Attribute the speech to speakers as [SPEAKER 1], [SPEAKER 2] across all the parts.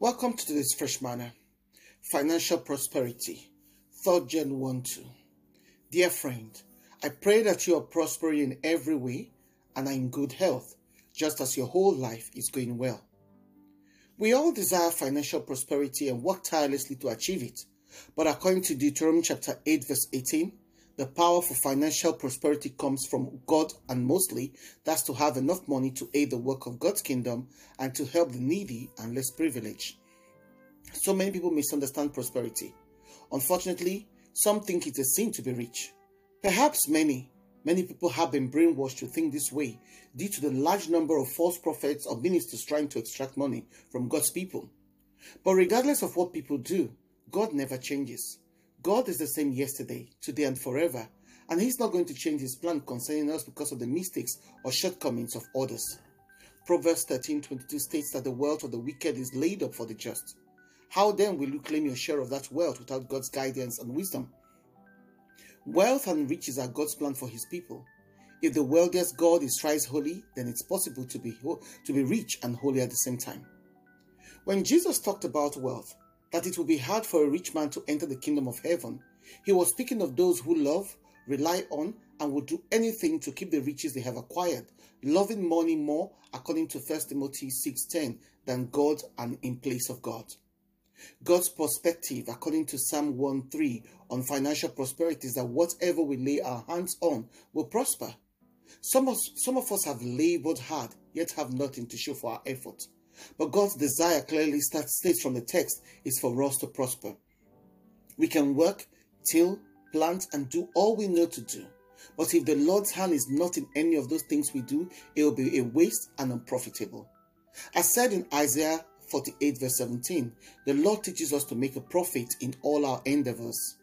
[SPEAKER 1] Welcome to this Fresh Manna Financial Prosperity, 3rd John 1 2. Dear friend, I pray that you are prospering in every way and are in good health, just as your whole life is going well. We all desire financial prosperity and work tirelessly to achieve it. But according to Deuteronomy chapter 8, verse 18, the power for financial prosperity comes from God, and mostly that's to have enough money to aid the work of God's kingdom and to help the needy and less privileged. So many people misunderstand prosperity. Unfortunately, some think it's a sin to be rich. Perhaps many, many people have been brainwashed to think this way due to the large number of false prophets or ministers trying to extract money from God's people. But regardless of what people do, God never changes. God is the same yesterday, today, and forever, and He's not going to change His plan concerning us because of the mistakes or shortcomings of others. Proverbs 13:22 states that the wealth of the wicked is laid up for the just. How then will you claim your share of that wealth without God's guidance and wisdom? Wealth and riches are God's plan for His people. If the wealthiest God is thrice holy, then it's possible to be to be rich and holy at the same time. When Jesus talked about wealth, that it will be hard for a rich man to enter the kingdom of heaven. He was speaking of those who love, rely on, and will do anything to keep the riches they have acquired, loving money more, according to 1 Timothy 6.10, than God and in place of God. God's perspective, according to Psalm 1.3, on financial prosperity is that whatever we lay our hands on will prosper. Some of, some of us have labored hard, yet have nothing to show for our effort. But God's desire clearly states from the text is for us to prosper. We can work, till, plant, and do all we know to do. But if the Lord's hand is not in any of those things we do, it will be a waste and unprofitable. As said in Isaiah 48, verse 17, the Lord teaches us to make a profit in all our endeavors.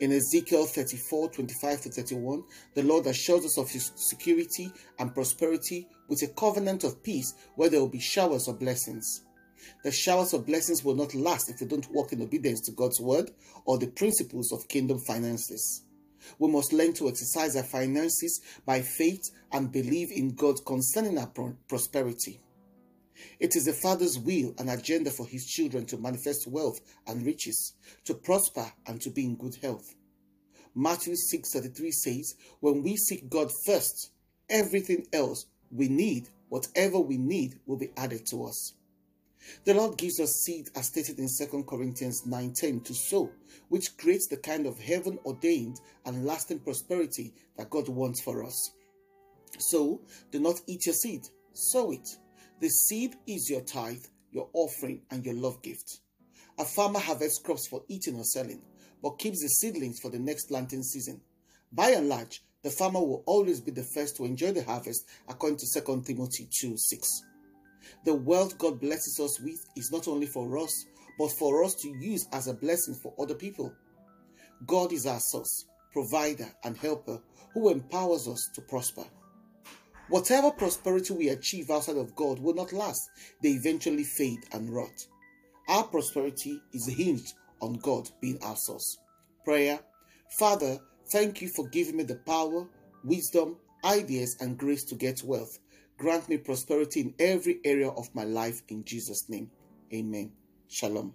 [SPEAKER 1] In Ezekiel 34 25 to 31, the Lord assures us of his security and prosperity with a covenant of peace where there will be showers of blessings. The showers of blessings will not last if we don't walk in obedience to God's word or the principles of kingdom finances. We must learn to exercise our finances by faith and believe in God concerning our prosperity. It is the Father's will and agenda for His children to manifest wealth and riches, to prosper and to be in good health. Matthew 6:33 says, "When we seek God first, everything else we need, whatever we need, will be added to us." The Lord gives us seed as stated in 2 Corinthians 9:10 to sow, which creates the kind of heaven ordained and lasting prosperity that God wants for us. So, do not eat your seed, sow it. The seed is your tithe, your offering, and your love gift. A farmer harvests crops for eating or selling, but keeps the seedlings for the next planting season. By and large, the farmer will always be the first to enjoy the harvest, according to 2 Timothy 2 6. The wealth God blesses us with is not only for us, but for us to use as a blessing for other people. God is our source, provider, and helper who empowers us to prosper. Whatever prosperity we achieve outside of God will not last, they eventually fade and rot. Our prosperity is hinged on God being our source. Prayer Father, thank you for giving me the power, wisdom, ideas, and grace to get wealth. Grant me prosperity in every area of my life in Jesus' name. Amen. Shalom.